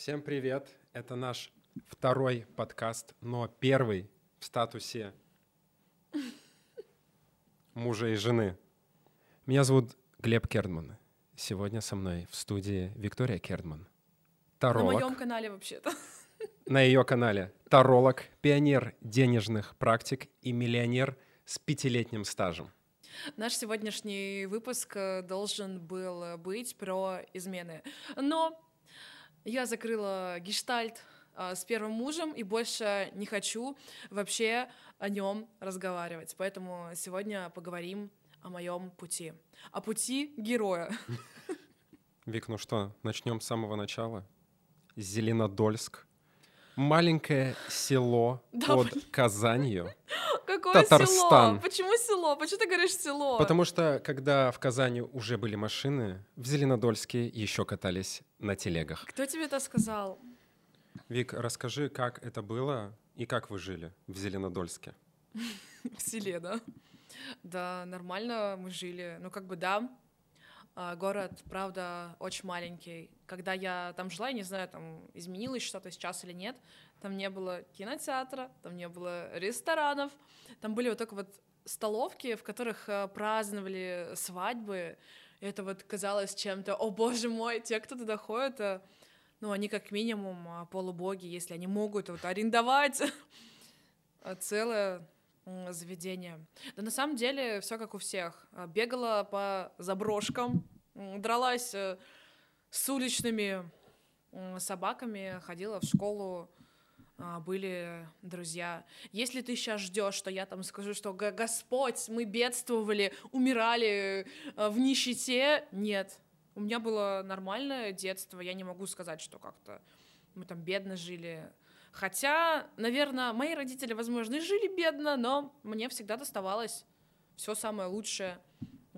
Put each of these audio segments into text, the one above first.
Всем привет! Это наш второй подкаст, но первый в статусе мужа и жены. Меня зовут Глеб Кердман. Сегодня со мной в студии Виктория Кердман. Таролог. На моем канале вообще-то. На ее канале. Таролог, пионер денежных практик и миллионер с пятилетним стажем. Наш сегодняшний выпуск э, должен был быть про измены. Но я закрыла гештальт а, с первым мужем и больше не хочу вообще о нем разговаривать. Поэтому сегодня поговорим о моем пути. О пути героя. Вик, ну что, начнем с самого начала. Зеленодольск. Маленькое село Да, под Казанью. Какое Татарстан. село? Почему село? Почему ты говоришь село? Потому что, когда в Казани уже были машины, в Зеленодольске еще катались на телегах. Кто тебе это сказал? Вик, расскажи, как это было и как вы жили в Зеленодольске. В селе, да? Да, нормально мы жили. Ну, как бы да, а, город, правда, очень маленький. Когда я там жила, я не знаю, там изменилось что-то сейчас или нет, там не было кинотеатра, там не было ресторанов, там были вот только вот столовки, в которых а, праздновали свадьбы. И это вот казалось чем-то, о боже мой, те, кто туда ходят, а, ну, они как минимум а, полубоги, если они могут вот арендовать целое заведение. Да на самом деле все как у всех. Бегала по заброшкам, дралась э, с уличными собаками, ходила в школу, были друзья. Если ты сейчас ждешь, что я там скажу, что «Г- Господь, мы бедствовали, умирали э, в нищете, нет. У меня было нормальное детство, я не могу сказать, что как-то мы там бедно жили. Хотя, наверное, мои родители, возможно, и жили бедно, но мне всегда доставалось все самое лучшее.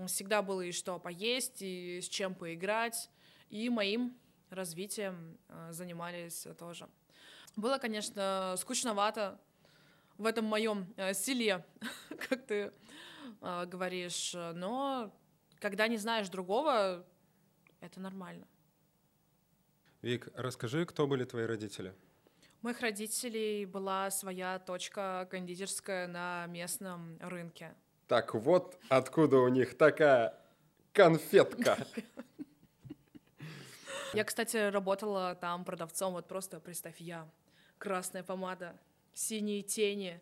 Всегда было и что поесть, и с чем поиграть, и моим развитием э, занимались тоже. Было, конечно, скучновато в этом моем э, селе, как ты э, говоришь, но когда не знаешь другого, это нормально. Вик, расскажи, кто были твои родители? У моих родителей была своя точка кондитерская на местном рынке. Так вот, откуда у них такая конфетка. Я, кстати, работала там продавцом, вот просто представь, я, красная помада, синие тени,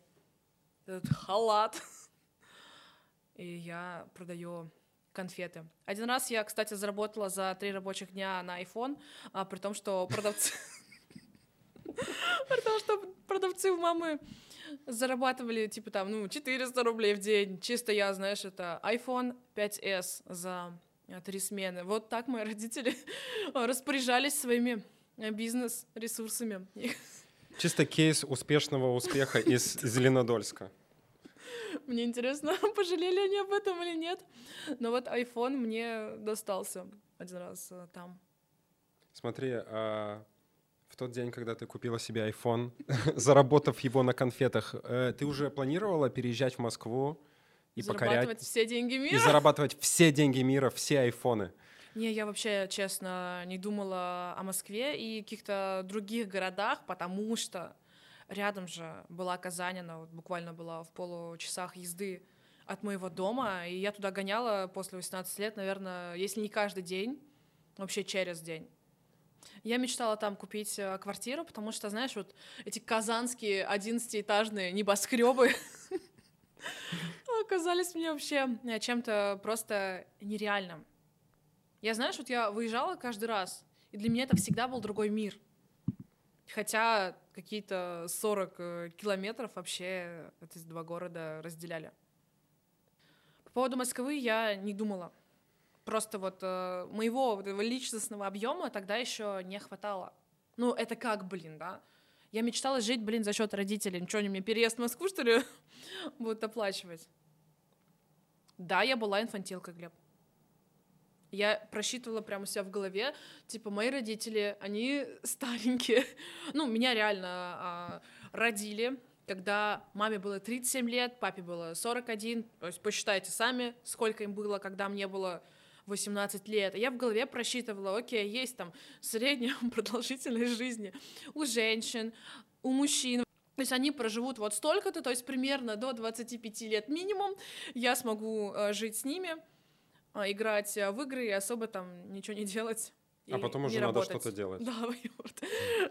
этот халат, и я продаю конфеты. Один раз я, кстати, заработала за три рабочих дня на iPhone, а, при том, что продавцы... При том, что продавцы у мамы зарабатывали, типа, там, ну, 400 рублей в день. Чисто я, знаешь, это iPhone 5s за э, три смены. Вот так мои родители распоряжались своими э, бизнес-ресурсами. И Чисто кейс успешного успеха из Зеленодольска. Мне интересно, пожалели они об этом или нет. Но вот iPhone мне достался один раз э, там. Смотри, а в тот день, когда ты купила себе iPhone, заработав его на конфетах, э, ты уже планировала переезжать в Москву и Зарабатывать покорять, все деньги и мира. зарабатывать все деньги мира, все айфоны? Не, я вообще, честно, не думала о Москве и каких-то других городах, потому что рядом же была Казань, она вот буквально была в получасах езды от моего дома, и я туда гоняла после 18 лет, наверное, если не каждый день, вообще через день. Я мечтала там купить э, квартиру, потому что, знаешь, вот эти казанские 11-этажные небоскребы оказались мне вообще э, чем-то просто нереальным. Я, знаешь, вот я выезжала каждый раз, и для меня это всегда был другой мир. Хотя какие-то 40 э, километров вообще эти два города разделяли. По поводу Москвы я не думала. Просто вот э, моего вот этого личностного объема тогда еще не хватало. Ну, это как, блин, да? Я мечтала жить, блин, за счет родителей. Ничего, они мне переезд в Москву, что ли, будут оплачивать? Да, я была инфантилкой, Глеб. Я просчитывала прямо у себя в голове, типа, мои родители, они старенькие. Ну, меня реально а, родили, когда маме было 37 лет, папе было 41. То есть посчитайте сами, сколько им было, когда мне было 18 лет. Я в голове просчитывала, окей, есть там средняя продолжительность жизни у женщин, у мужчин. То есть они проживут вот столько-то, то есть примерно до 25 лет минимум. Я смогу э, жить с ними, э, играть э, в игры и особо там ничего не делать. А потом уже надо что-то делать. Да, вот.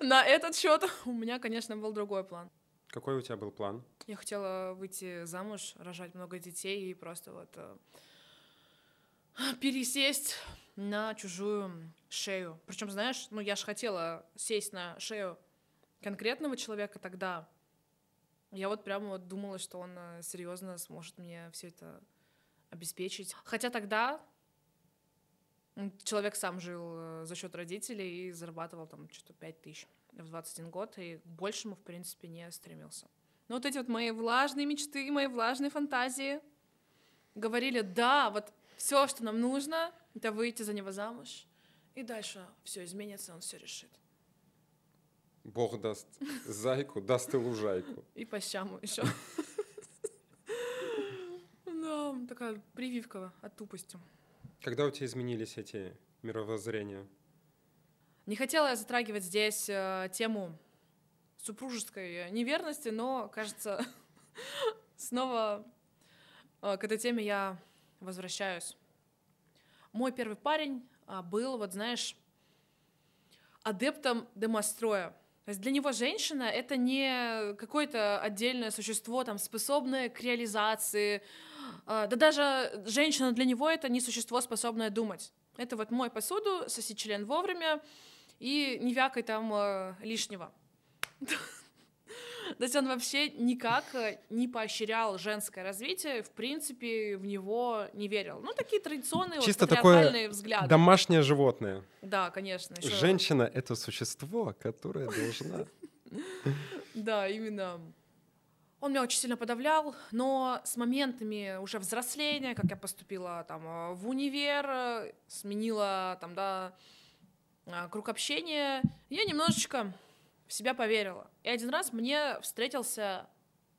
На этот счет у меня, конечно, был другой план. Какой у тебя был план? Я хотела выйти замуж, рожать много детей и просто вот э, пересесть на чужую шею. Причем, знаешь, ну я же хотела сесть на шею конкретного человека тогда. Я вот прямо вот думала, что он э, серьезно сможет мне все это обеспечить. Хотя тогда человек сам жил э, за счет родителей и зарабатывал там что-то 5 тысяч в 21 год, и к большему, в принципе, не стремился. Но вот эти вот мои влажные мечты, мои влажные фантазии говорили, да, вот все, что нам нужно, это выйти за него замуж, и дальше все изменится, он все решит. Бог даст зайку, даст и лужайку. И по щаму еще. Да, такая прививка от тупости. Когда у тебя изменились эти мировоззрения? Не хотела я затрагивать здесь э, тему супружеской неверности, но, кажется, снова э, к этой теме я возвращаюсь. Мой первый парень э, был, вот знаешь, адептом демостроя. То есть для него женщина — это не какое-то отдельное существо, там, способное к реализации. А, да даже женщина для него — это не существо, способное думать. Это вот мой посуду, соси член вовремя и не вякай там э, лишнего. То есть он вообще никак э, не поощрял женское развитие, в принципе, в него не верил. Ну, такие традиционные Чисто вот, такое взгляды. домашнее животное. Да, конечно. Еще... Женщина — это существо, которое должна... Да, именно. Он меня очень сильно подавлял, но с моментами уже взросления, как я поступила там э, в универ, э, сменила там, да, круг общения, я немножечко в себя поверила. И один раз мне встретился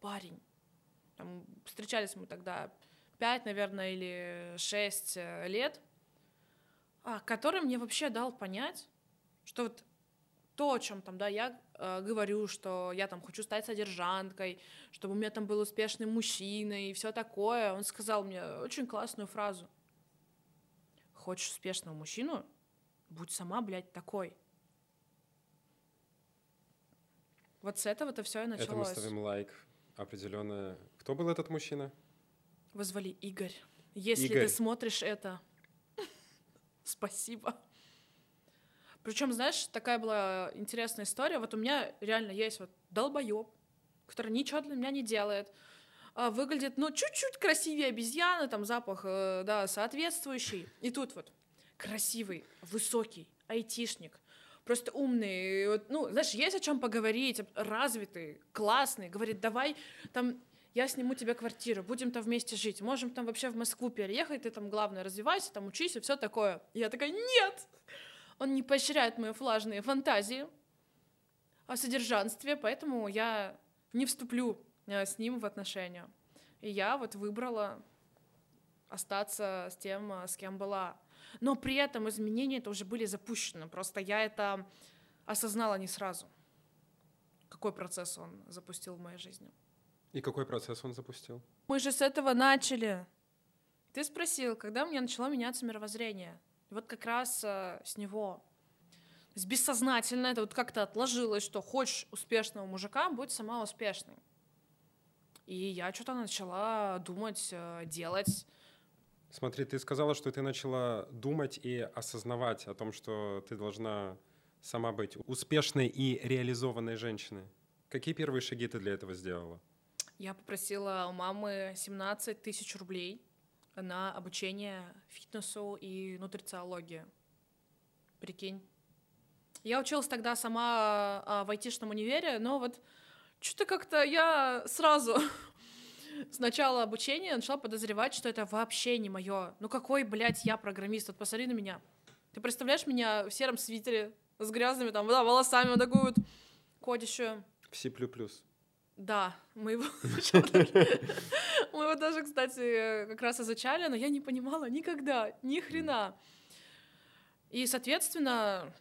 парень. Там, встречались мы тогда пять, наверное, или шесть э, лет, а, который мне вообще дал понять, что вот то, о чем там, да, я э, говорю, что я там хочу стать содержанкой, чтобы у меня там был успешный мужчина и все такое, он сказал мне очень классную фразу. Хочешь успешного мужчину? Будь сама, блядь, такой. Вот с этого-то все и началось. Это мы ставим лайк определенно. Кто был этот мужчина? Вызвали Игорь. Если Игорь. ты смотришь это, спасибо. Причем, знаешь, такая была интересная история. Вот у меня реально есть вот долбоеб, который ничего для меня не делает. А выглядит, ну, чуть-чуть красивее обезьяны, там запах, э, да, соответствующий. И тут вот красивый, высокий, айтишник, просто умный, вот, ну, знаешь, есть о чем поговорить, развитый, классный, говорит, давай там я сниму тебе квартиру, будем там вместе жить, можем там вообще в Москву переехать, ты там, главное, развивайся, там учись и все такое. Я такая, нет! Он не поощряет мои влажные фантазии о содержанстве, поэтому я не вступлю э, с ним в отношения. И я вот выбрала остаться с тем, э, с кем была но при этом изменения это уже были запущены. Просто я это осознала не сразу. Какой процесс он запустил в моей жизни. И какой процесс он запустил? Мы же с этого начали. Ты спросил, когда у меня начало меняться мировоззрение. И вот как раз э, с него. То есть бессознательно это вот как-то отложилось, что хочешь успешного мужика, будь сама успешной. И я что-то начала думать, э, делать. Смотри, ты сказала, что ты начала думать и осознавать о том, что ты должна сама быть успешной и реализованной женщиной. Какие первые шаги ты для этого сделала? Я попросила у мамы 17 тысяч рублей на обучение фитнесу и нутрициологии. Прикинь. Я училась тогда сама а, в айтишном универе, но вот что-то как-то я сразу с начала обучения начала подозревать, что это вообще не мое. Ну какой, блядь, я программист? Вот посмотри на меня. Ты представляешь меня в сером свитере с грязными там да, волосами, вот такую вот кодищу. В C++. Да, мы его Мы его даже, кстати, как раз изучали, но я не понимала никогда, ни хрена. И, соответственно,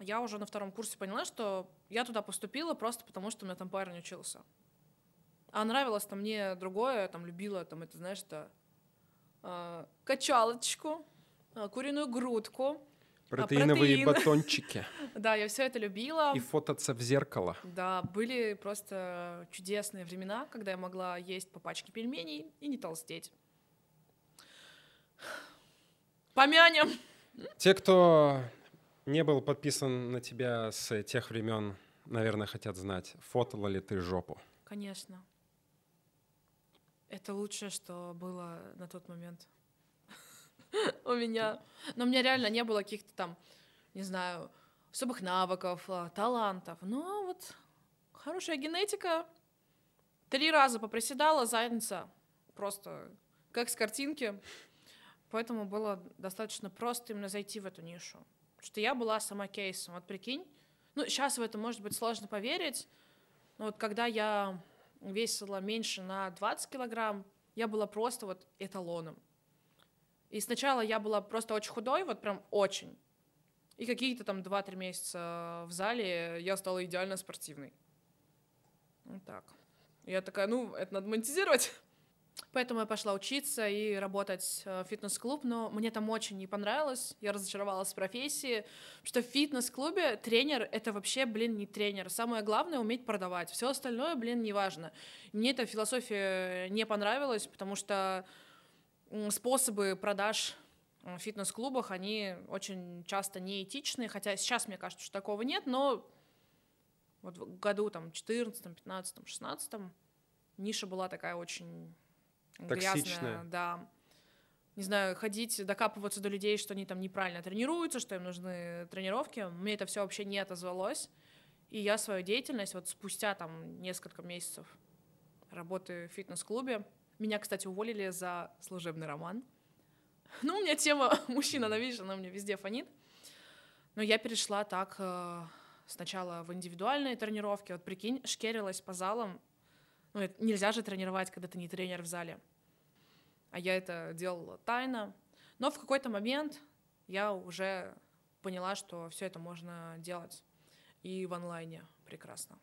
я уже на втором курсе поняла, что я туда поступила просто потому, что у меня там парень учился. А нравилось-то мне другое, там любила, там это, знаешь, это э, качалочку, э, куриную грудку. Протеиновые протеин. батончики. Да, я все это любила. И фототься в зеркало. Да, были просто чудесные времена, когда я могла есть по пачке пельменей и не толстеть. Помянем! Те, кто не был подписан на тебя с тех времен, наверное, хотят знать, фотала ли ты жопу. Конечно. Это лучшее, что было на тот момент у меня. Но у меня реально не было каких-то там, не знаю, особых навыков, а, талантов. Но вот хорошая генетика. Три раза попроседала, задница. Просто как с картинки. Поэтому было достаточно просто именно зайти в эту нишу. Потому что я была сама кейсом. Вот прикинь, ну, сейчас в это может быть сложно поверить, но вот когда я весила меньше на 20 килограмм, я была просто вот эталоном. И сначала я была просто очень худой, вот прям очень. И какие-то там 2-3 месяца в зале я стала идеально спортивной. Вот так. Я такая, ну, это надо монетизировать. Поэтому я пошла учиться и работать э, в фитнес-клуб, но мне там очень не понравилось, я разочаровалась в профессии, что в фитнес-клубе тренер — это вообще, блин, не тренер. Самое главное — уметь продавать, все остальное, блин, не важно. Мне эта философия не понравилась, потому что способы продаж в фитнес-клубах, они очень часто неэтичные, хотя сейчас, мне кажется, что такого нет, но вот в году там 14, 15, 16 ниша была такая очень Токсичная. грязная, да. Не знаю, ходить, докапываться до людей, что они там неправильно тренируются, что им нужны тренировки. Мне это все вообще не отозвалось. И я свою деятельность вот спустя там несколько месяцев работы в фитнес-клубе. Меня, кстати, уволили за служебный роман. Ну, у меня тема мужчина, она, видишь, она у меня везде фонит. Но я перешла так э, сначала в индивидуальные тренировки. Вот прикинь, шкерилась по залам. Ну, это нельзя же тренировать, когда ты не тренер в зале. А я это делала тайно. Но в какой-то момент я уже поняла, что все это можно делать и в онлайне прекрасно.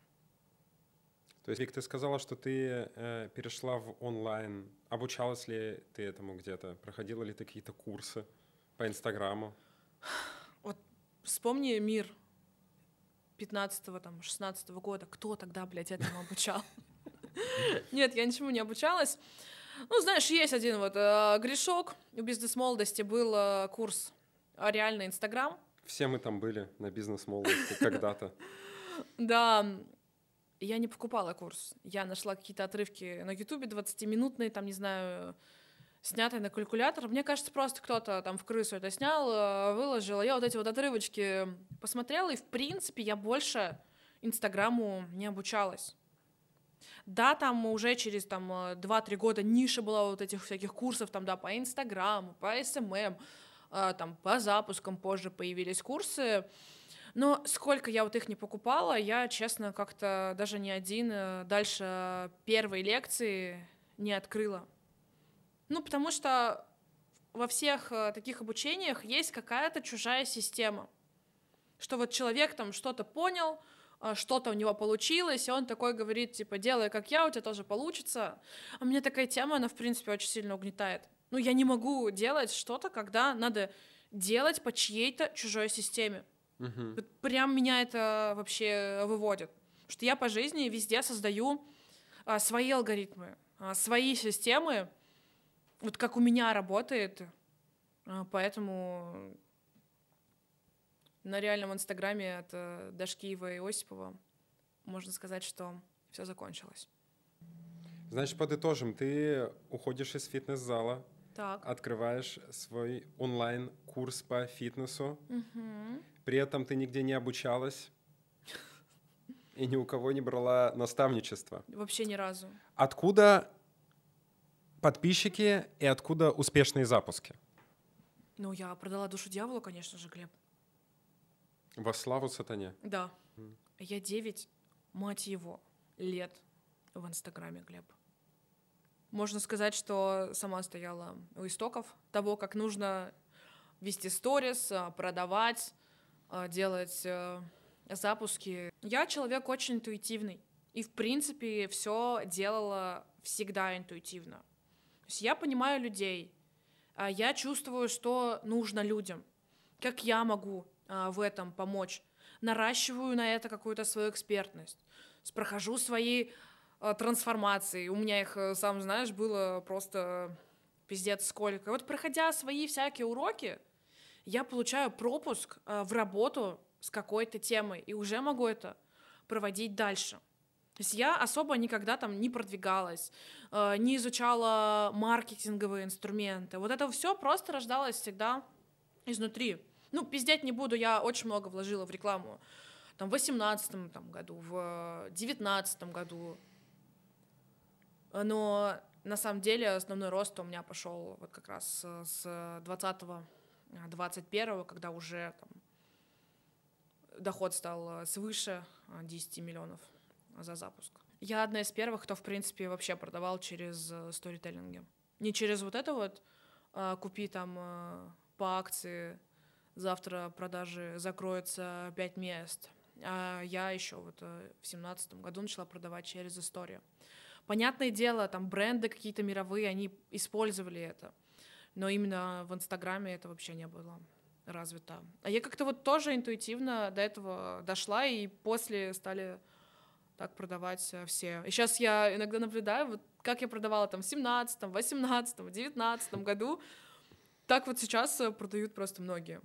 То есть, Вик, ты сказала, что ты э, перешла в онлайн. Обучалась ли ты этому где-то? Проходила ли ты какие-то курсы по Инстаграму? Вот вспомни мир 15-го, там, 16 -го года. Кто тогда, блядь, этому обучал? Нет, я ничему не обучалась. Ну, знаешь, есть один вот э, грешок. У бизнес-молодости был э, курс э, реальный Инстаграм. Все мы там были на бизнес-молодости когда-то. Да, я не покупала курс. Я нашла какие-то отрывки на Ютубе 20-минутные, там, не знаю, снятые на калькулятор. Мне кажется, просто кто-то там в крысу это снял, э, выложил. Я вот эти вот отрывочки посмотрела, и, в принципе, я больше Инстаграму не обучалась. Да, там уже через там 2-3 года ниша была вот этих всяких курсов, там, да, по Инстаграму, по SMM, э, там, по запускам позже появились курсы. Но сколько я вот их не покупала, я, честно, как-то даже не один э, дальше первой лекции не открыла. Ну, потому что во всех э, таких обучениях есть какая-то чужая система. Что вот человек там что-то понял, э, что-то у него получилось, и он такой говорит, типа, делай как я, у тебя тоже получится. А мне такая тема, она, в принципе, очень сильно угнетает. Ну, я не могу делать что-то, когда надо делать по чьей-то чужой системе. Мгм. Вот прям меня это вообще выводит. Потому что я по жизни везде создаю а, свои алгоритмы, а, свои системы, вот как у меня работает. А, поэтому на реальном инстаграме от э, Дашкиева и Осипова можно сказать, что все закончилось. Значит, подытожим, ты уходишь из фитнес-зала, Так. открываешь свой онлайн-курс по фитнесу, Мгм. при этом ты нигде не обучалась и ни у кого не брала наставничество. Вообще ни разу. Откуда подписчики и откуда успешные запуски? Ну, я продала душу дьяволу, конечно же, Глеб. Во славу сатане. Да. Я 9, мать его, лет в Инстаграме, Глеб. Можно сказать, что сама стояла у истоков того, как нужно вести сторис, а, продавать, а, делать э, запуски. Я человек очень интуитивный. И, в принципе, все делала всегда интуитивно. То есть я понимаю людей, а я чувствую, что нужно людям, как я могу в этом помочь. Наращиваю на это какую-то свою экспертность. Прохожу свои трансформации. У меня их, э, сам знаешь, было просто пиздец сколько. Вот проходя свои всякие уроки, я получаю пропуск э, в работу с какой-то темой и уже могу это проводить дальше. То есть я особо никогда там не продвигалась, не изучала маркетинговые инструменты. Вот это все просто рождалось всегда изнутри. Ну, пиздеть не буду, я очень много вложила в рекламу. Там в 18 там, году, в 19 году. Но на самом деле основной рост у меня пошел вот как раз с 20 21 когда уже там, доход стал свыше 10 э, миллионов за запуск. Я одна из первых, кто, в принципе, вообще продавал через сторителлинги. Не через вот это вот купи там по акции, завтра продажи закроется 5 мест. А я еще вот в семнадцатом году начала продавать через историю. Понятное дело, там бренды какие-то мировые, они использовали это но именно в Инстаграме это вообще не было развито. А я как-то вот тоже интуитивно до этого дошла, и после стали так продавать э, все. И сейчас я иногда наблюдаю, вот как я продавала там в 17 18 19 году, так вот сейчас э, продают просто многие.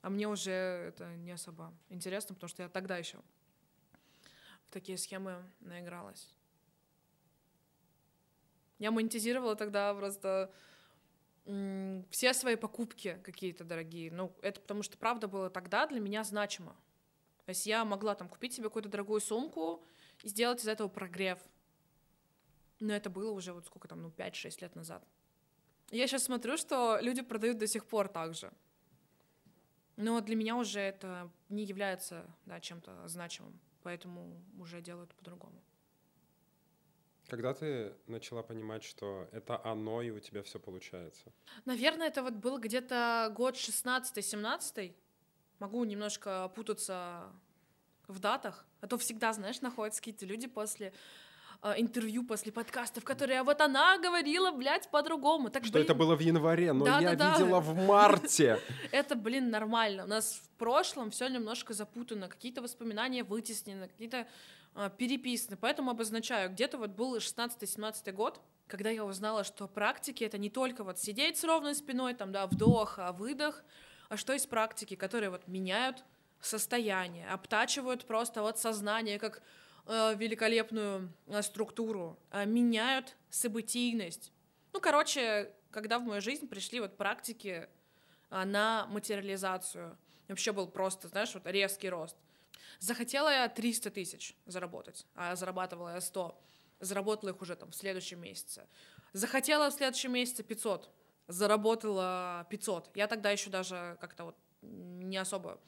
А мне уже это не особо интересно, потому что я тогда еще в такие схемы наигралась. Я монетизировала тогда просто все свои покупки какие-то дорогие. Ну, это потому что, правда, было тогда для меня значимо. То есть я могла там купить себе какую-то дорогую сумку и сделать из этого прогрев. Но это было уже вот сколько там, ну, 5-6 лет назад. Я сейчас смотрю, что люди продают до сих пор так же. Но для меня уже это не является да, чем-то значимым, поэтому уже делают по-другому. Когда ты начала понимать, что это оно, и у тебя все получается? Наверное, это вот был где-то год 16-17. Могу немножко путаться в датах. А то всегда, знаешь, находятся какие-то люди после интервью, после подкастов, которые, а вот она говорила, блядь, по-другому. Так, что блин... это было в январе, но да, я да, видела да. в марте. Это, блин, нормально. У нас в прошлом все немножко запутано, какие-то воспоминания вытеснены, какие-то а, переписаны, поэтому обозначаю, где-то вот был 16-17 год, когда я узнала, что практики — это не только вот сидеть с ровной спиной, там, да, вдох, а выдох, а что есть практики, которые вот меняют состояние, обтачивают просто вот сознание, как великолепную э, структуру, э, меняют событийность. Ну, короче, когда в мою жизнь пришли вот практики э, на материализацию, вообще был просто, знаешь, вот резкий рост. Захотела я 300 тысяч заработать, а зарабатывала я 100. Заработала их уже там в следующем месяце. Захотела в следующем месяце 500, заработала 500. Я тогда еще даже как-то вот не особо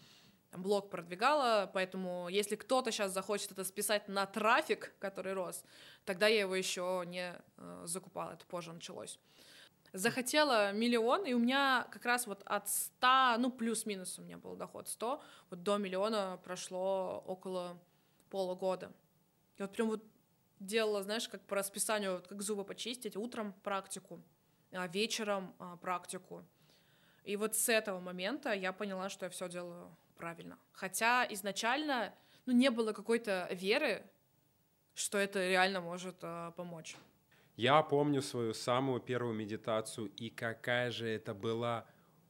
блог продвигала, поэтому если кто-то сейчас захочет это списать на трафик, который рос, тогда я его еще не э, закупала, это позже началось захотела миллион, и у меня как раз вот от 100, ну, плюс-минус у меня был доход 100, вот до миллиона прошло около полугода. И вот прям вот делала, знаешь, как по расписанию, вот как зубы почистить, утром практику, а вечером а, практику. И вот с этого момента я поняла, что я все делаю правильно. Хотя изначально ну, не было какой-то веры, что это реально может а, помочь. Я помню свою самую первую медитацию, и какая же это была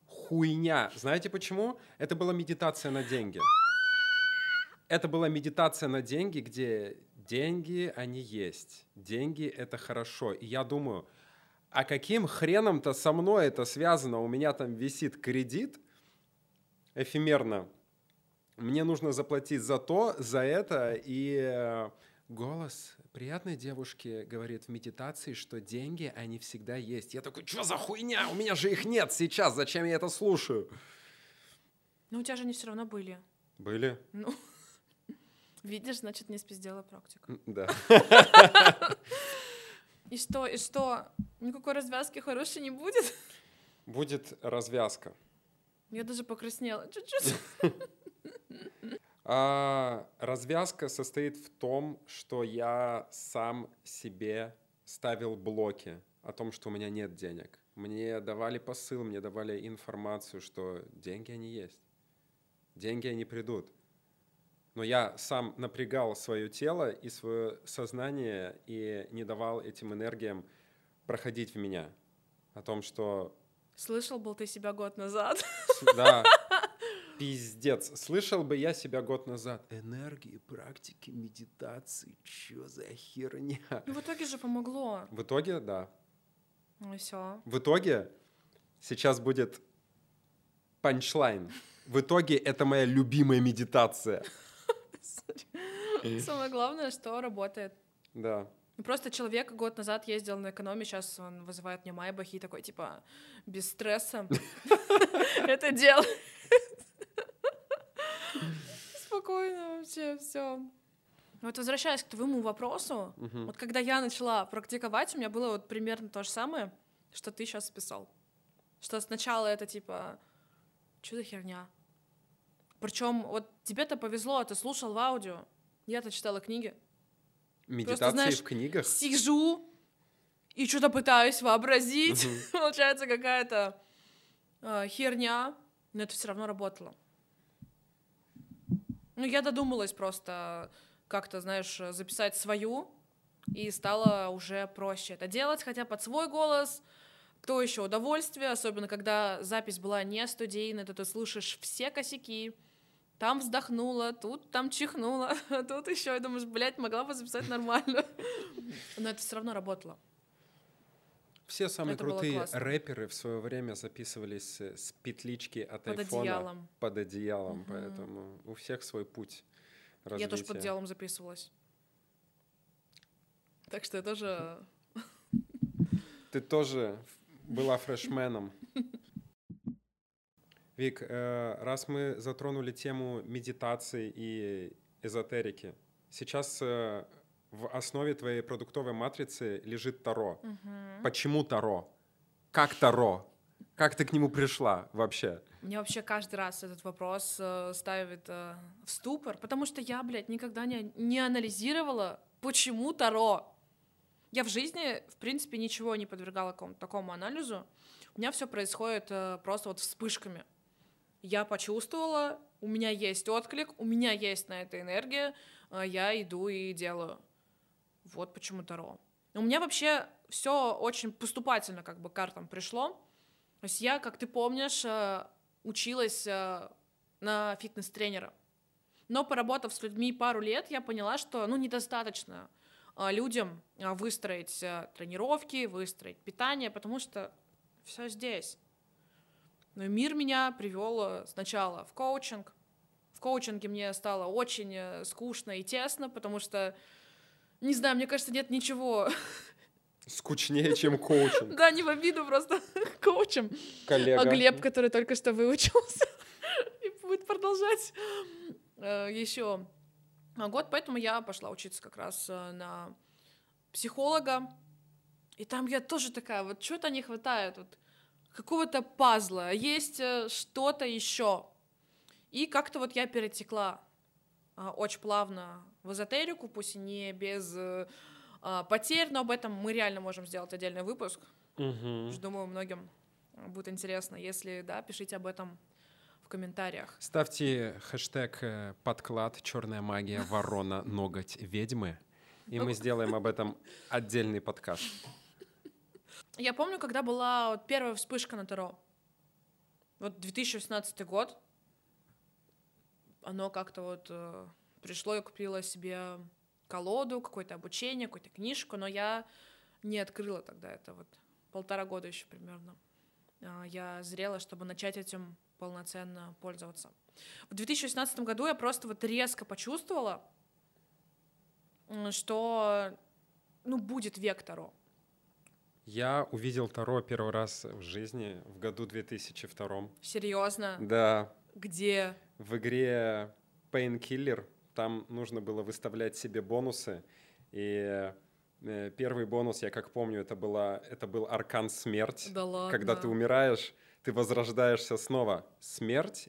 хуйня. Знаете почему? Это была медитация на деньги. Это была медитация на деньги, где деньги, они есть. Деньги — это хорошо. И я думаю, а каким хреном-то со мной это связано? У меня там висит кредит эфемерно. Мне нужно заплатить за то, за это, и э, голос приятной девушке говорит в медитации, что деньги, они всегда есть. Я такой, что за хуйня? У меня же их нет сейчас, зачем я это слушаю? Ну, у тебя же они все равно были. Были? Ну, видишь, значит, не спиздела практика. Да. И что, и что? Никакой развязки хорошей не будет? Будет развязка. Я даже покраснела чуть-чуть. А, развязка состоит в том, что я сам себе ставил блоки о том, что у меня нет денег. Мне давали посыл, мне давали информацию, что деньги они есть. Деньги они придут. Но я сам напрягал свое тело и свое сознание и не давал этим энергиям проходить в меня. О том, что... Слышал был ты себя год назад. Да, пиздец. Слышал бы я себя год назад. Энергии, практики, медитации. Чё за херня? Ну, в итоге же помогло. В итоге, да. Ну и все. В итоге сейчас будет панчлайн. В итоге это моя любимая медитация. Самое главное, что работает. Да. Просто человек год назад ездил на экономе, сейчас он вызывает мне майбахи и такой, типа, без стресса. Это дело. Спокойно вообще, все. Вот возвращаясь к твоему вопросу, вот когда я начала практиковать, у меня было вот примерно то же самое, что ты сейчас списал. Что сначала это типа, что за херня? Причем вот тебе-то повезло, ты слушал в аудио, я-то читала книги. Медитации Просто, знаешь, в книгах? Сижу и что-то пытаюсь вообразить. Угу. Получается какая-то э, херня, но это все равно работало. Ну, я додумалась просто как-то, знаешь, записать свою, и стало уже проще это делать, хотя под свой голос, кто еще удовольствие, особенно когда запись была не студийная, то ты слышишь все косяки, там вздохнула, тут там чихнула, а тут еще, я думаю, блядь, могла бы записать нормально. Но это все равно работало. Все самые это крутые рэперы в свое время записывались с петлички от под айфона одеялом. под одеялом, угу. поэтому у всех свой путь развития. Я тоже под одеялом записывалась. Так что я тоже... Ты тоже была фрешменом. Вик, э, раз мы затронули тему медитации и эзотерики, сейчас э, в основе твоей продуктовой матрицы лежит Таро. Угу. Почему Таро? Как Таро? Как ты к нему пришла вообще? Мне вообще каждый раз этот вопрос э, ставит э, в ступор, потому что я, блядь, никогда не, не анализировала, почему Таро. Я в жизни, в принципе, ничего не подвергала такому анализу. У меня все происходит э, просто вот вспышками я почувствовала, у меня есть отклик, у меня есть на это энергия, а, я иду и делаю. Вот почему Таро. У меня вообще все очень поступательно как бы картам пришло. То есть я, как ты помнишь, а, училась а, на фитнес-тренера. Но поработав с людьми пару лет, я поняла, что ну, недостаточно людям выстроить тренировки, выстроить питание, потому что все здесь. Но мир меня привел э, сначала в коучинг. В коучинге мне стало очень э, скучно и тесно, потому что, не знаю, мне кажется, нет ничего Скучнее, чем коучинг. Да, не в обиду, просто коучем. Коллега. А Глеб, который только что выучился и будет продолжать э, еще год, поэтому я пошла учиться как раз на психолога. И там я тоже такая, вот что-то не хватает. Вот какого-то пазла, есть э, что-то еще. И как-то вот я перетекла очень плавно в эзотерику, пусть и не без э, а, потерь, но об этом мы реально можем сделать отдельный выпуск. Угу. Думаю, многим будет интересно. Если да, пишите об этом в комментариях. Ставьте хэштег э, подклад черная магия ворона ноготь ведьмы, и мы сделаем об этом отдельный подкаст. Я помню, когда была вот первая вспышка на Таро. Вот 2016 год. Оно как-то вот э, пришло, я купила себе колоду, какое-то обучение, какую-то книжку, но я не открыла тогда это вот полтора года еще примерно. Э, я зрела, чтобы начать этим полноценно пользоваться. В 2016 году я просто вот резко почувствовала, что ну, будет век Таро. Я увидел Таро первый раз в жизни в году 2002. Серьезно? Да. Где? В игре Painkiller. Там нужно было выставлять себе бонусы. И Э, первый бонус, я как помню, это, была, это был аркан смерть. Да ладно. Когда ты умираешь, ты возрождаешься снова. Смерть,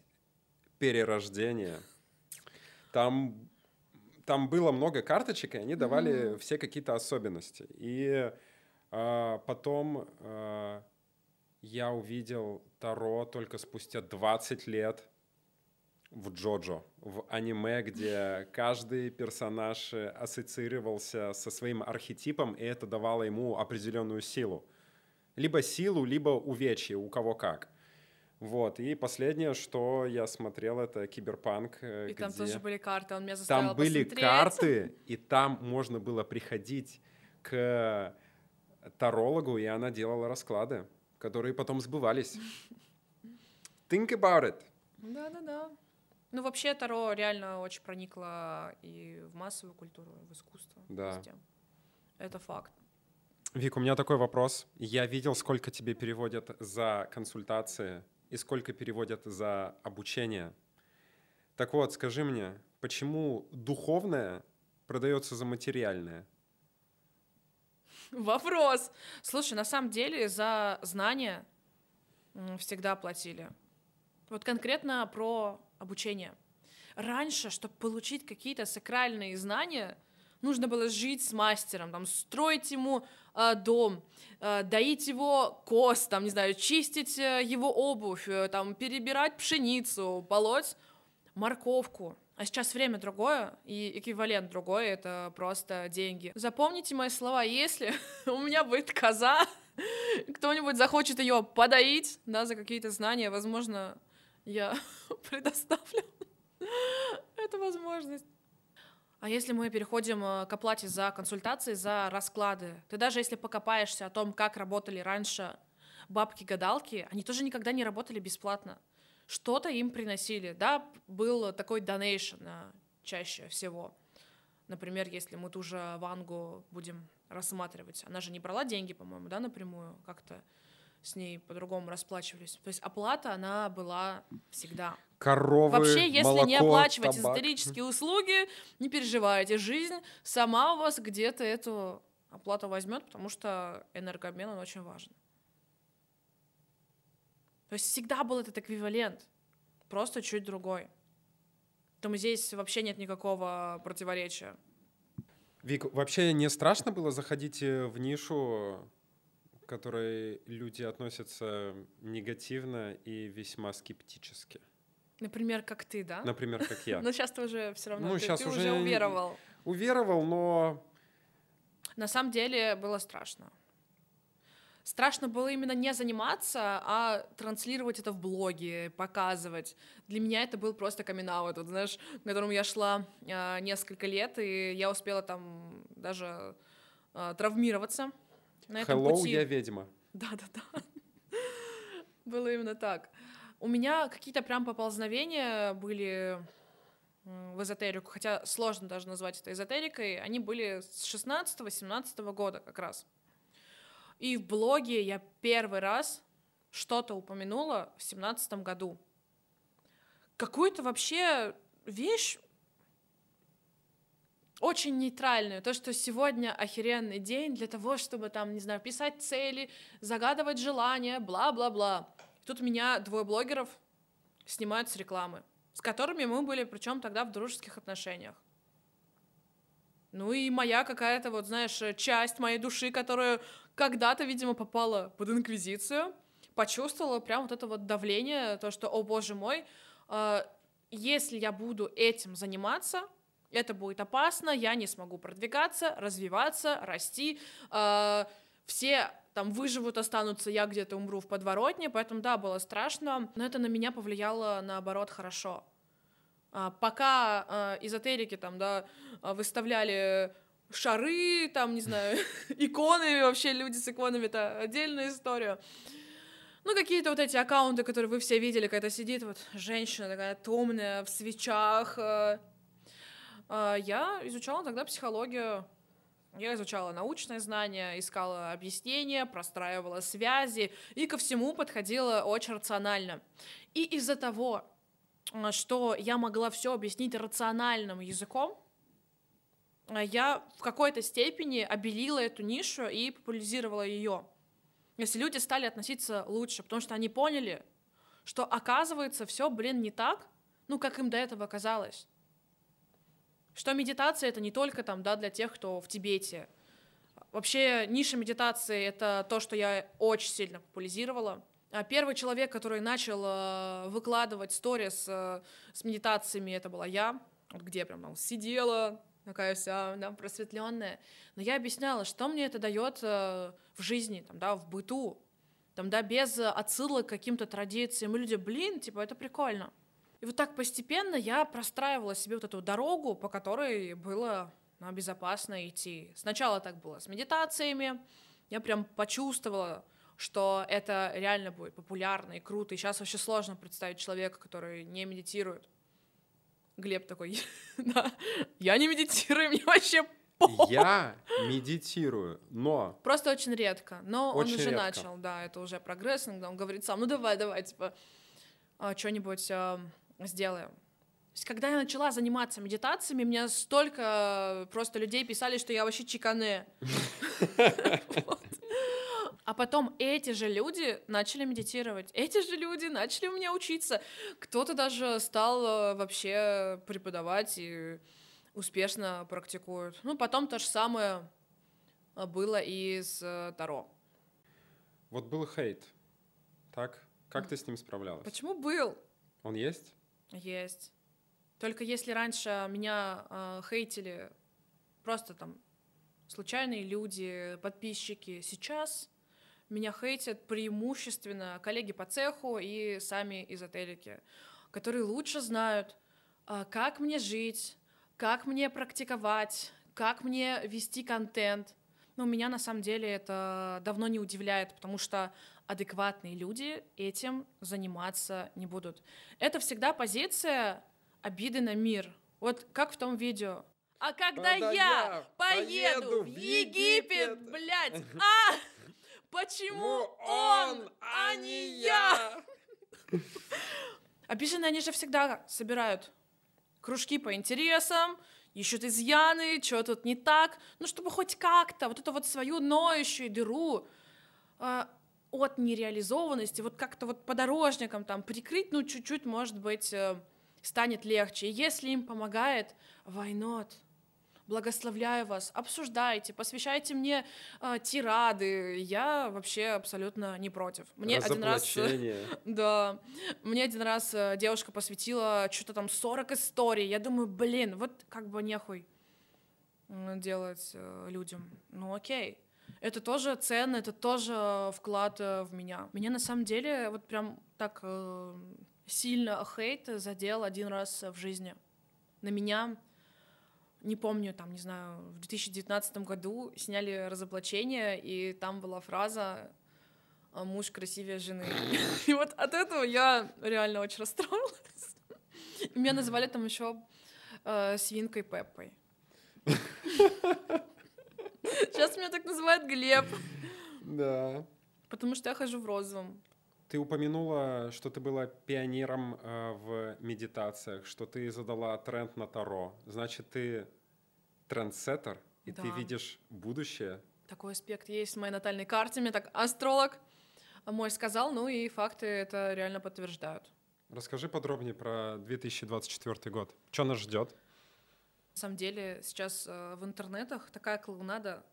перерождение. Там, там было много карточек, и они давали mm-hmm. все какие-то особенности. И а, потом а, я увидел Таро только спустя 20 лет в Джоджо, в аниме, где каждый персонаж э, ассоциировался со своим архетипом, и это давало ему определенную силу. Либо силу, либо увечье, у кого как. Вот, и последнее, что я смотрел, это Киберпанк. Э, и где... там тоже были карты, он меня заставил Там были посмотреть. карты, и там можно было приходить к тарологу, и она делала расклады, которые потом сбывались. Think about it. Да-да-да. Ну, вообще, Таро реально очень проникло и в массовую культуру, и в искусство. Да. Везде. Это факт. Вик, у меня такой вопрос. Я видел, сколько тебе переводят за консультации и сколько переводят за обучение. Так вот, скажи мне, почему духовное продается за материальное? Вопрос. Слушай, на самом деле за знания всегда платили. Вот конкретно про обучение. Раньше, чтобы получить какие-то сакральные знания, нужно было жить с мастером, там, строить ему э, дом, э, доить его кост, там, не знаю, чистить э, его обувь, э, там, перебирать пшеницу, полоть морковку. А сейчас время другое, и эквивалент другой — это просто деньги. Запомните мои слова, если у меня будет коза, кто-нибудь захочет ее подоить, да, за какие-то знания, возможно, я предоставлю эту возможность. А если мы переходим э, к оплате за консультации, за расклады, ты даже если покопаешься о том, как работали раньше бабки-гадалки, они тоже никогда не работали бесплатно. Что-то им приносили. Да, был такой донейшн э, чаще всего. Например, если мы ту же Вангу будем рассматривать, она же не брала деньги, по-моему, да, напрямую как-то с ней по-другому расплачивались. То есть оплата, она была всегда. Коровы, Вообще, если молоко, не оплачивать табак. эзотерические услуги, не переживайте, жизнь сама у вас где-то эту оплату возьмет, потому что энергообмен, он очень важен. То есть всегда был этот эквивалент, просто чуть другой. Поэтому здесь вообще нет никакого противоречия. Вик, вообще не страшно было заходить э, в нишу которой люди относятся негативно и весьма скептически. Например, как ты, да? Например, как я. Но сейчас ты уже все равно, ну, ты, сейчас ты уже, уже уверовал. Уверовал, но... На самом деле было страшно. Страшно было именно не заниматься, а транслировать это в блоге, показывать. Для меня это был просто камин вот, знаешь, к которому я шла э, несколько лет, и я успела там даже э, травмироваться на этом Hello, пути. я ведьма. Да-да-да. Было именно так. У меня какие-то прям поползновения были в эзотерику, хотя сложно даже назвать это эзотерикой, они были с 16-17 года как раз. И в блоге я первый раз что-то упомянула в 17 году. Какую-то вообще вещь, очень нейтральную. То, что сегодня охеренный день для того, чтобы там, не знаю, писать цели, загадывать желания, бла-бла-бла. Тут меня двое блогеров снимают с рекламы, с которыми мы были, причем тогда в дружеских отношениях. Ну и моя какая-то, вот знаешь, часть моей души, которая когда-то, видимо, попала под инквизицию, почувствовала прям вот это вот давление, то, что, о боже мой, э, если я буду этим заниматься, это будет опасно, я не смогу продвигаться, развиваться, расти. Э, все там выживут, останутся, я где-то умру в подворотне, поэтому да, было страшно, но это на меня повлияло наоборот хорошо. А, пока а, эзотерики там, да, выставляли шары, там, не знаю, иконы, вообще люди с иконами, это отдельная история. Ну, какие-то вот эти аккаунты, которые вы все видели, когда сидит вот женщина такая томная, в свечах, э, я изучала тогда психологию. Я изучала научные знания, искала объяснения, простраивала связи и ко всему подходила очень рационально. И из-за того, а, что я могла все объяснить рациональным языком, а, я в какой-то степени обелила эту нишу и популяризировала ее. Если люди стали относиться лучше, потому что они поняли, что оказывается все, блин, не так, ну, как им до этого казалось. Что медитация это не только там, да, для тех, кто в Тибете. Вообще ниша медитации это то, что я очень сильно популяризировала. А первый человек, который начал э, выкладывать сторис э, с медитациями, это была я, вот где я прям там сидела, такая вся да, просветленная. Но я объясняла, что мне это дает э, в жизни, там, да, в быту, там, да, без отсылок к каким-то традициям. И люди, блин, типа, это прикольно. И вот так постепенно я простраивала себе вот эту дорогу, по которой было ну, безопасно идти. Сначала так было с медитациями, я прям почувствовала, что это реально будет популярно и круто. И сейчас вообще сложно представить человека, который не медитирует. Глеб такой, да, я не медитирую, мне вообще я медитирую, но... Просто очень редко. Но очень он уже редко. начал, да, это уже прогресс. Иногда он говорит сам, ну давай, давай, типа, а, что-нибудь а, сделаем. То есть, когда я начала заниматься медитациями, мне столько просто людей писали, что я вообще чекане. А потом эти же люди начали медитировать, эти же люди начали у меня учиться. Кто-то даже стал э, вообще преподавать и успешно практикует. Ну, потом то же самое э, было и с э, Таро. Вот был хейт, так? Как ты с ним справлялась? Почему был? Он есть? Есть. Только если раньше меня э, хейтили просто там случайные люди, подписчики, сейчас меня хейтят преимущественно коллеги по цеху и сами эзотерики, которые лучше знают, а, как мне жить, как мне практиковать, как мне вести контент. Но меня на самом деле это давно не удивляет, потому что адекватные люди этим заниматься не будут. Это всегда позиция обиды на мир. Вот как в том видео. А когда, когда я, я поеду, поеду в Египет, Египет, блядь, а! Почему он, а не я? Обиженные они же всегда собирают кружки по интересам, ищут изъяны, что тут не так, ну, чтобы хоть как-то вот эту вот свою ноющую дыру э, от нереализованности, вот как-то вот подорожникам там прикрыть, ну, чуть-чуть, может быть, э, станет легче. И если им помогает, not? Благословляю вас, обсуждайте, посвящайте мне э, тирады. Я вообще абсолютно не против. Мне один раз... Да. Мне один раз э, девушка посвятила что-то там 40 историй. Я думаю, блин, вот как бы нехуй делать э, людям. Ну окей. Это тоже ценно, это тоже вклад э, в меня. Меня на самом деле вот прям так э, сильно хейт задел один раз в жизни. На меня не помню, там, не знаю, в 2019 году сняли разоблачение, и там была фраза «А «муж красивее жены». И вот от этого я реально очень расстроилась. Меня называли там еще э, свинкой Пеппой. Сейчас меня так называют Глеб. Да. Потому что я хожу в розовом. Ты упомянула, что ты была пионером э, в медитациях, что ты задала тренд на Таро. Значит, ты трендсеттер, и да. ты видишь будущее. Такой аспект есть в моей натальной карте. Мне так астролог мой сказал, ну и факты это реально подтверждают. Расскажи подробнее про 2024 год. Что нас ждет? На самом деле сейчас э, в интернетах такая клоунада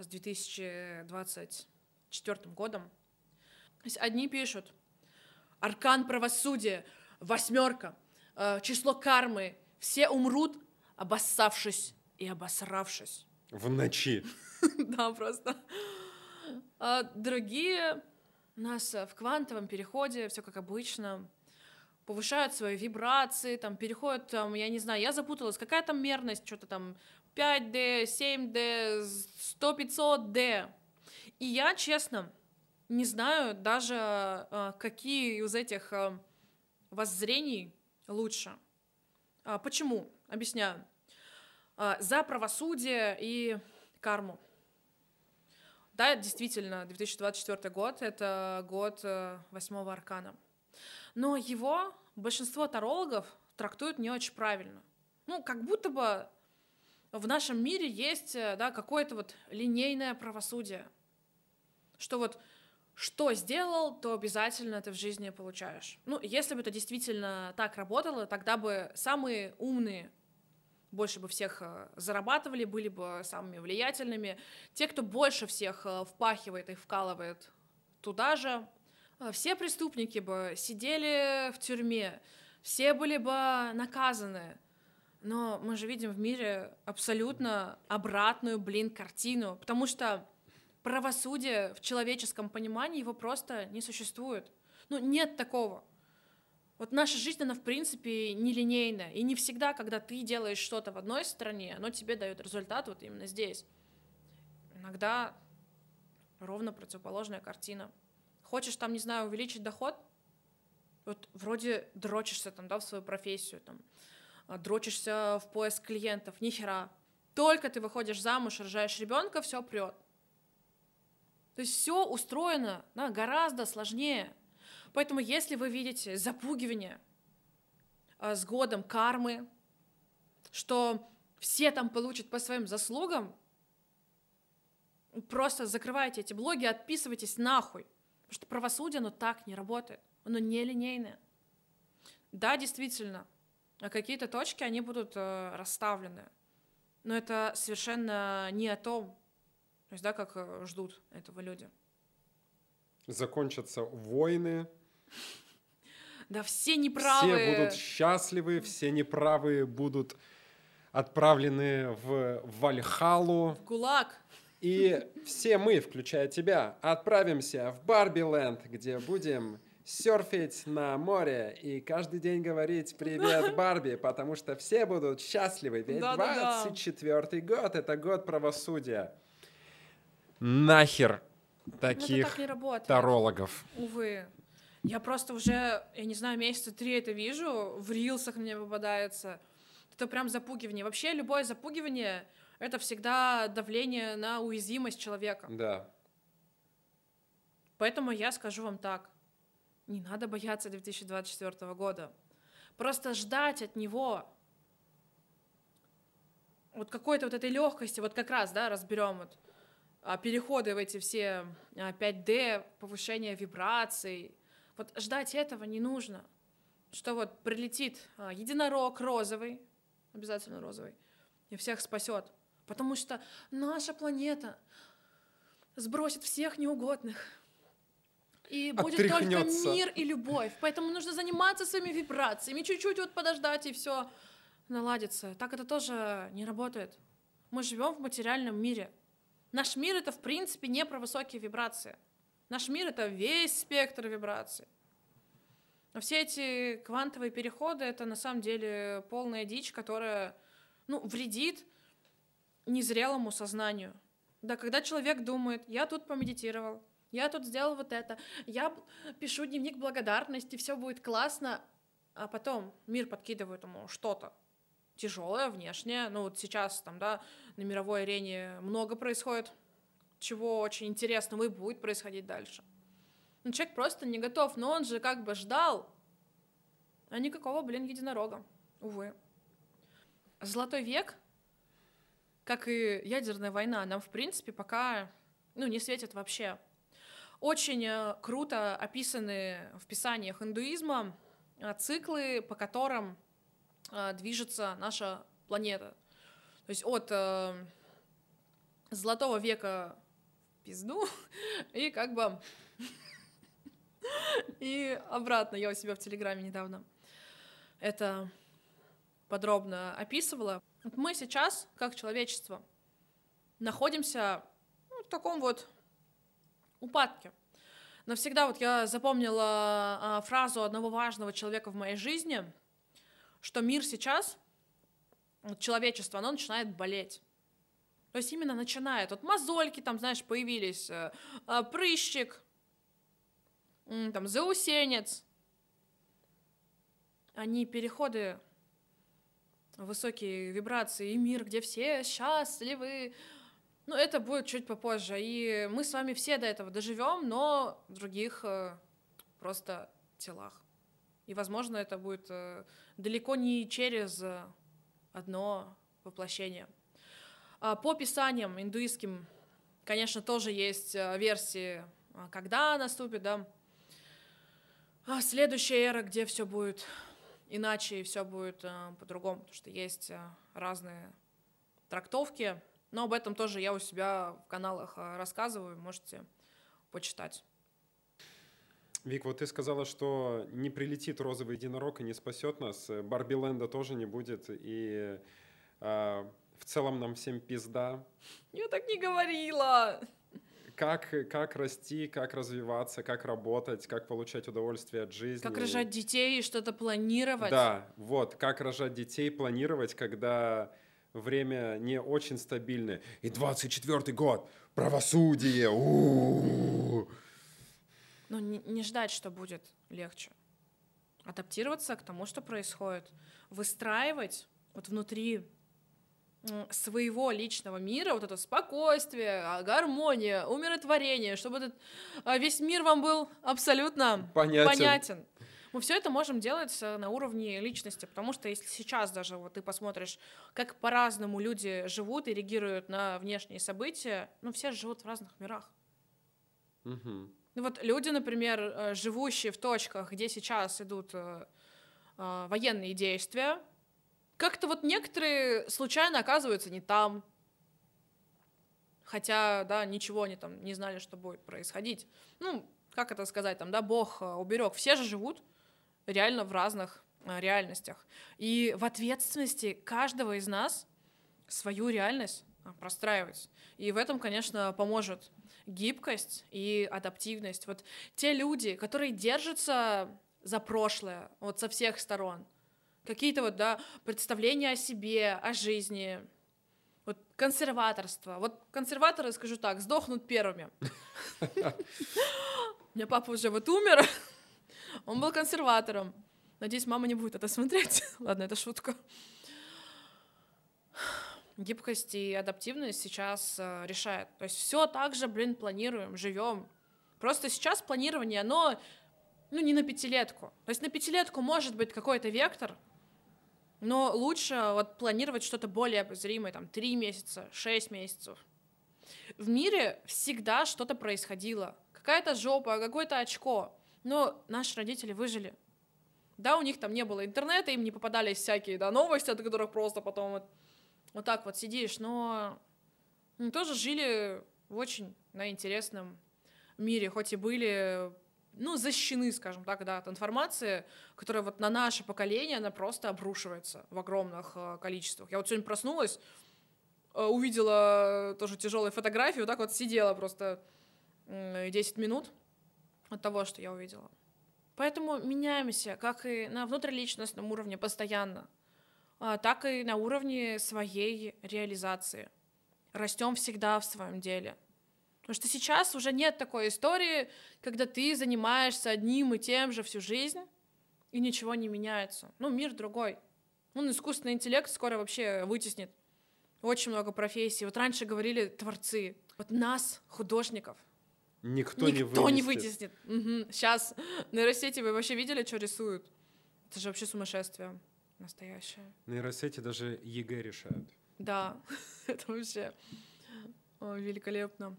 с 2024 годом одни пишут «Аркан правосудия», «Восьмерка», э, «Число кармы», «Все умрут, обоссавшись и обосравшись». В ночи. Да, просто. А другие нас в квантовом переходе, все как обычно, повышают свои вибрации, там, переходят, там, я не знаю, я запуталась, какая там мерность, что-то там 5D, 7D, 100-500D. И я, честно, не знаю даже, а, какие из этих а, воззрений лучше. А, почему? Объясняю. За правосудие и карму. Да, действительно, 2024 год — это год э, восьмого аркана. Но его большинство тарологов трактуют не очень правильно. Ну, как будто бы в нашем мире есть э, да, какое-то вот линейное правосудие, что вот что сделал, то обязательно ты в жизни получаешь. Ну, если бы это действительно так работало, тогда бы самые умные больше бы всех э, зарабатывали, были бы самыми влиятельными. Те, кто больше всех э, впахивает и вкалывает туда же, все преступники бы сидели в тюрьме, все были бы наказаны. Но мы же видим в мире абсолютно обратную, блин, картину, потому что правосудие в человеческом понимании его просто не существует. Ну, нет такого. Вот наша жизнь, она, в принципе, нелинейная. И не всегда, когда ты делаешь что-то в одной стране, оно тебе дает результат вот именно здесь. Иногда ровно противоположная картина. Хочешь там, не знаю, увеличить доход? Вот вроде дрочишься там, да, в свою профессию, там, а, дрочишься в поиск клиентов, ни хера. Только ты выходишь замуж, рожаешь ребенка, все прет. То есть все устроено да, гораздо сложнее. Поэтому если вы видите запугивание а, с годом кармы, что все там получат по своим заслугам, просто закрывайте эти блоги, отписывайтесь нахуй. Потому что правосудие, оно так не работает. Оно нелинейное. Да, действительно, а какие-то точки, они будут э, расставлены. Но это совершенно не о том, то есть, да, как э, ждут этого люди. Закончатся войны. Да, все неправые. Все будут счастливы, все неправые будут отправлены в Вальхалу. В ГУЛАГ. И все мы, включая тебя, отправимся в Барби-ленд, где будем серфить на море и каждый день говорить «Привет, Барби», потому что все будут счастливы, ведь да, 24-й год — это год правосудия. Нахер таких ну, тарологов. Увы. Я просто уже, я не знаю, месяца три это вижу, в рилсах мне попадается. Это прям запугивание. Вообще любое запугивание — это всегда давление на уязвимость человека. Да. Поэтому я скажу вам так. Не надо бояться 2024 года. Просто ждать от него вот какой-то вот этой легкости, вот как раз, да, разберем вот переходы в эти все 5D, а, повышение вибраций. Вот ждать этого не нужно. Что вот прилетит а, единорог розовый, обязательно розовый, и всех спасет. Потому что наша планета сбросит всех неугодных и будет только мир и любовь. Поэтому нужно заниматься своими вибрациями, чуть-чуть вот подождать, и все наладится. Так это тоже не работает. Мы живем в материальном мире. Наш мир это, в принципе, не про высокие вибрации. Наш мир это весь спектр вибраций. Но все эти квантовые переходы это на самом деле полная дичь, которая ну, вредит незрелому сознанию. Да, когда человек думает, я тут помедитировал, я тут сделал вот это, я пишу дневник благодарности, все будет классно, а потом мир подкидывает ему что-то тяжелое, внешнее, ну вот сейчас там, да, на мировой арене много происходит, чего очень интересного и будет происходить дальше. Ну, человек просто не готов, но он же как бы ждал, а никакого, блин, единорога, увы. Золотой век, как и ядерная война, нам, в принципе, пока, ну, не светит вообще. Очень э, круто описаны в писаниях индуизма э, циклы, по которым движется наша планета. То есть от золотого века пизду и как бы и обратно. Я у себя в Телеграме недавно это подробно описывала. Мы сейчас, как человечество, находимся ну, в таком вот упадке. Навсегда вот я запомнила а, фразу одного важного человека в моей жизни, что мир сейчас, человечество, оно начинает болеть. То есть именно начинает. Вот мозольки там, знаешь, появились, э, э, прыщик, там заусенец. Они переходы высокие вибрации и мир, где все счастливы, ну, это будет чуть попозже. И мы с вами все до этого доживем, но в других э, просто телах. И, возможно, это будет э, далеко не через одно воплощение. А, по писаниям индуистским, конечно, тоже есть э, версии, когда наступит, да, а, следующая эра, где все будет иначе и все будет э, по-другому, потому что есть э, разные трактовки, но об этом тоже я у себя в каналах э, рассказываю, можете почитать. Вик, вот ты сказала, что не прилетит розовый единорог и не спасет нас. Барби Ленда тоже не будет. И э, в целом нам всем пизда. Я так не говорила. Как, как расти, как развиваться, как работать, как получать удовольствие от жизни. Как рожать детей и что-то планировать. Да, вот, как рожать детей, планировать, когда время не очень стабильное. И 24-й год, правосудие, у-у-у. Ну, не, не ждать, что будет легче. Адаптироваться к тому, что происходит. Выстраивать вот внутри своего личного мира, вот это спокойствие, а, гармония, умиротворение, чтобы этот а, весь мир вам был абсолютно понятен. понятен. Мы все это можем делать э, на уровне личности, потому что если сейчас даже вот ты посмотришь, как по-разному люди живут и реагируют на внешние события, ну все живут в разных мирах. Угу. Ну вот люди, например, э, живущие в точках, где сейчас идут э, э, военные действия, как-то вот некоторые случайно оказываются не там. Хотя, да, ничего они там не знали, что будет происходить. Ну, как это сказать, там, да, Бог уберег. Все же живут реально в разных реальностях. И в ответственности каждого из нас свою реальность простраивать. И в этом, конечно, поможет гибкость и адаптивность. Вот те люди, которые держатся за прошлое, вот со всех сторон, какие-то вот, да, представления о себе, о жизни, вот консерваторство. Вот консерваторы, скажу так, сдохнут первыми. У меня папа уже вот умер, он был консерватором. Надеюсь, мама не будет это смотреть. Ладно, это шутка гибкость и адаптивность сейчас э, решает. То есть все так же, блин, планируем, живем. Просто сейчас планирование, оно ну, не на пятилетку. То есть на пятилетку может быть какой-то вектор, но лучше вот планировать что-то более обозримое, там, три месяца, шесть месяцев. В мире всегда что-то происходило. Какая-то жопа, какое-то очко. Но наши родители выжили. Да, у них там не было интернета, им не попадались всякие да, новости, от которых просто потом вот вот так вот сидишь, но мы тоже жили в очень на интересном мире, хоть и были ну, защищены, скажем так, да, от информации, которая вот на наше поколение, она просто обрушивается в огромных э, количествах. Я вот сегодня проснулась, э, увидела тоже тяжелые фотографии, вот так вот сидела просто э, 10 минут от того, что я увидела. Поэтому меняемся, как и на внутриличностном уровне постоянно. А, так и на уровне своей реализации. Растем всегда в своем деле. Потому что сейчас уже нет такой истории, когда ты занимаешься одним и тем же всю жизнь, и ничего не меняется. Ну, мир другой. Ну, искусственный интеллект скоро вообще вытеснит очень много профессий. Вот раньше говорили творцы. Вот нас, художников, Никто, Никто не вытеснит. Не вытеснит. Угу. Сейчас нейросети вы вообще видели, что рисуют? Это же вообще сумасшествие настоящее. Нейросети даже ЕГЭ решают. Да, это вообще великолепно.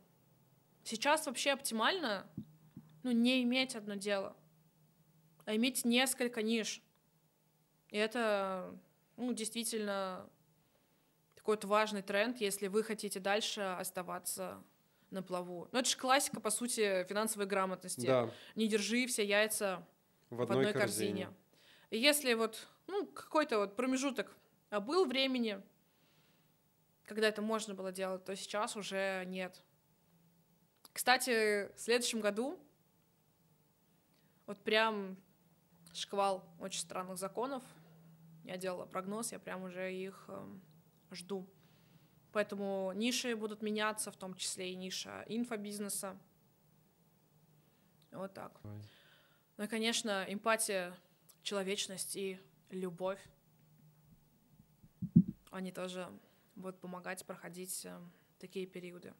Сейчас вообще оптимально, ну, не иметь одно дело, а иметь несколько ниш. И это, ну, действительно такой вот важный тренд, если вы хотите дальше оставаться на плаву. Ну, это же классика, по сути, финансовой грамотности. Да. Не держи все яйца в одной, в одной корзине. корзине. Если вот ну, какой-то вот промежуток а был времени, когда это можно было делать, то сейчас уже нет. Кстати, в следующем году вот прям шквал очень странных законов. Я делала прогноз, я прям уже их э, жду. Поэтому ниши будут меняться, в том числе и ниша инфобизнеса. Вот так. Ну и, конечно, эмпатия, человечность и любовь. Они тоже будут помогать проходить э, такие периоды.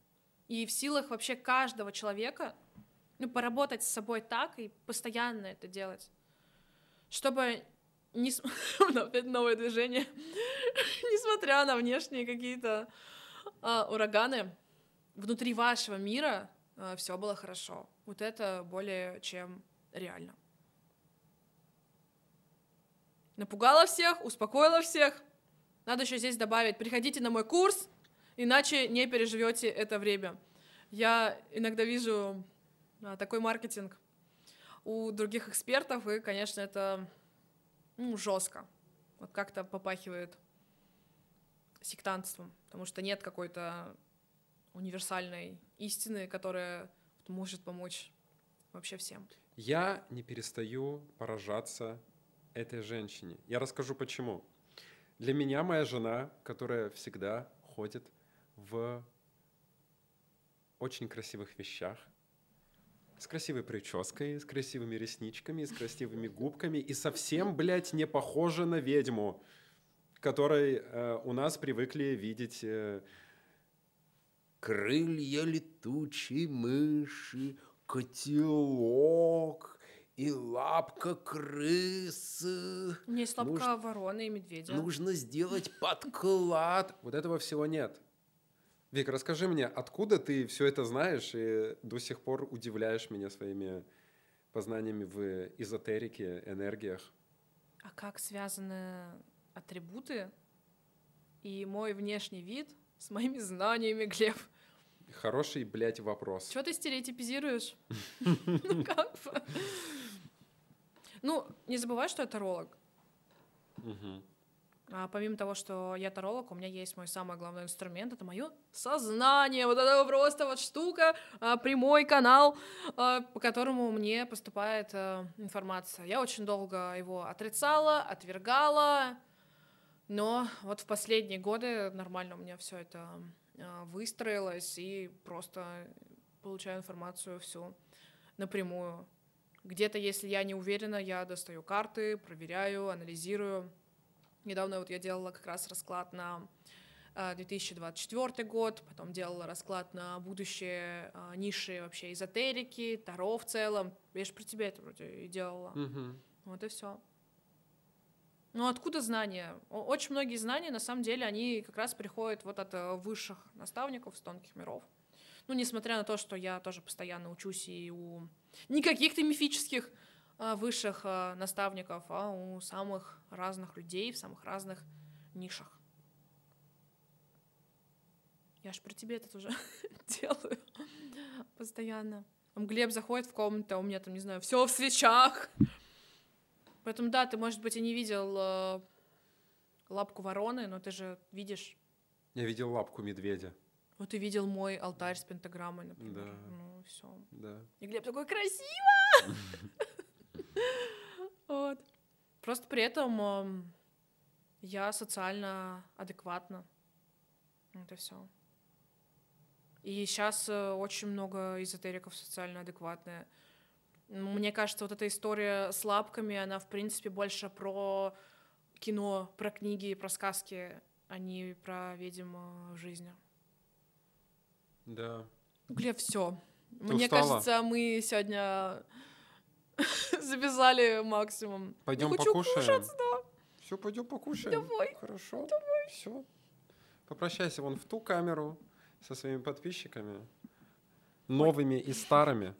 И в силах вообще каждого человека ну, поработать с собой так и постоянно это делать. Чтобы не... Опять новое движение. Несмотря на внешние какие-то а, ураганы, внутри вашего мира а, все было хорошо. Вот это более чем реально. Напугала всех, успокоила всех. Надо еще здесь добавить, приходите на мой курс, иначе не переживете это время. Я иногда вижу а, такой маркетинг у других экспертов, и, конечно, это ну, жестко. Вот как-то попахивает сектантством, потому что нет какой-то универсальной истины, которая может помочь вообще всем. Я не перестаю поражаться этой женщине. Я расскажу почему. Для меня моя жена, которая всегда ходит в очень красивых вещах, с красивой прической, с красивыми ресничками, с красивыми губками и совсем, блядь, не похожа на ведьму, которой э, у нас привыкли видеть э, крылья летучей мыши, котелок и лапка крысы. У меня есть лапка Нуж... вороны и медведя. Нужно сделать подклад. Вот этого всего нет. Вик, расскажи мне, откуда ты все это знаешь и до сих пор удивляешь меня своими познаниями в эзотерике, энергиях? А как связаны атрибуты и мой внешний вид с моими знаниями, Глеб? Хороший, блядь, вопрос. Чего ты стереотипизируешь? Ну, как бы. Ну, не забывай, что я таролог. А помимо того, что я таролог, у меня есть мой самый главный инструмент, это мое сознание. Вот это просто вот штука, а, прямой канал, а, по которому мне поступает а, информация. Я очень долго его отрицала, отвергала, но вот в последние годы нормально у меня все это выстроилось и просто получаю информацию всю напрямую. Где-то, если я не уверена, я достаю карты, проверяю, анализирую. Недавно вот я делала как раз расклад на 2024 а, год, потом делала расклад на будущее а, ниши вообще эзотерики, Таро в целом. Я же при тебе это вроде и делала. Угу. Вот и все. Ну откуда знания? Очень многие знания, на самом деле, они как раз приходят вот от э, высших наставников с тонких миров. Ну, несмотря на то, что я тоже постоянно учусь и у не каких-то мифических а, высших а, наставников, а у самых разных людей в самых разных нишах. Я ж при тебе это уже делаю постоянно. Там Глеб заходит в комнату, а у меня там, не знаю, все в свечах. Поэтому да, ты, может быть, и не видел э, лапку вороны, но ты же видишь. Я видел лапку медведя. Вот ты видел мой алтарь с пентаграммой, например. Да. Ну, все. Да. И Глеб такой красиво! Вот. Просто при этом я социально адекватна. Это все. И сейчас э, очень много эзотериков социально адекватные. Мне кажется, вот эта история с лапками, она, в принципе, больше про кино, про книги, про сказки, а не про, видимо, жизнь. Да. Глеб, все. Мне устала? кажется, мы сегодня завязали максимум. Пойдем покушаем. Кушать, да. Все, пойдем покушаем. Давай. Хорошо. Давай. Все. Попрощайся вон в ту камеру со своими подписчиками, новыми Ой. и старыми.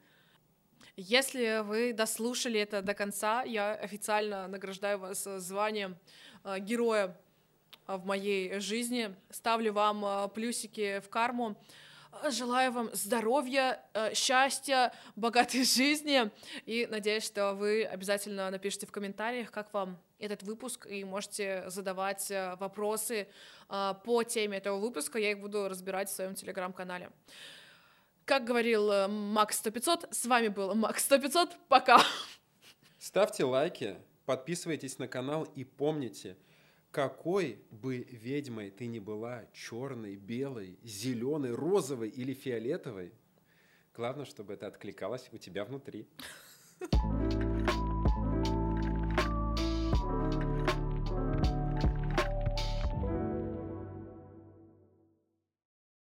Если вы дослушали это до конца, я официально награждаю вас званием э, героя в моей жизни. Ставлю вам э, плюсики в карму. Желаю вам здоровья, э, счастья, богатой жизни. И надеюсь, что вы обязательно напишите в комментариях, как вам этот выпуск, и можете задавать э, вопросы э, по теме этого выпуска. Я их буду разбирать в своем телеграм-канале. Как говорил Макс 100 с вами был Макс 100 Пока! Ставьте лайки, подписывайтесь на канал и помните – какой бы ведьмой ты ни была, черной, белой, зеленой, розовой или фиолетовой, главное, чтобы это откликалось у тебя внутри.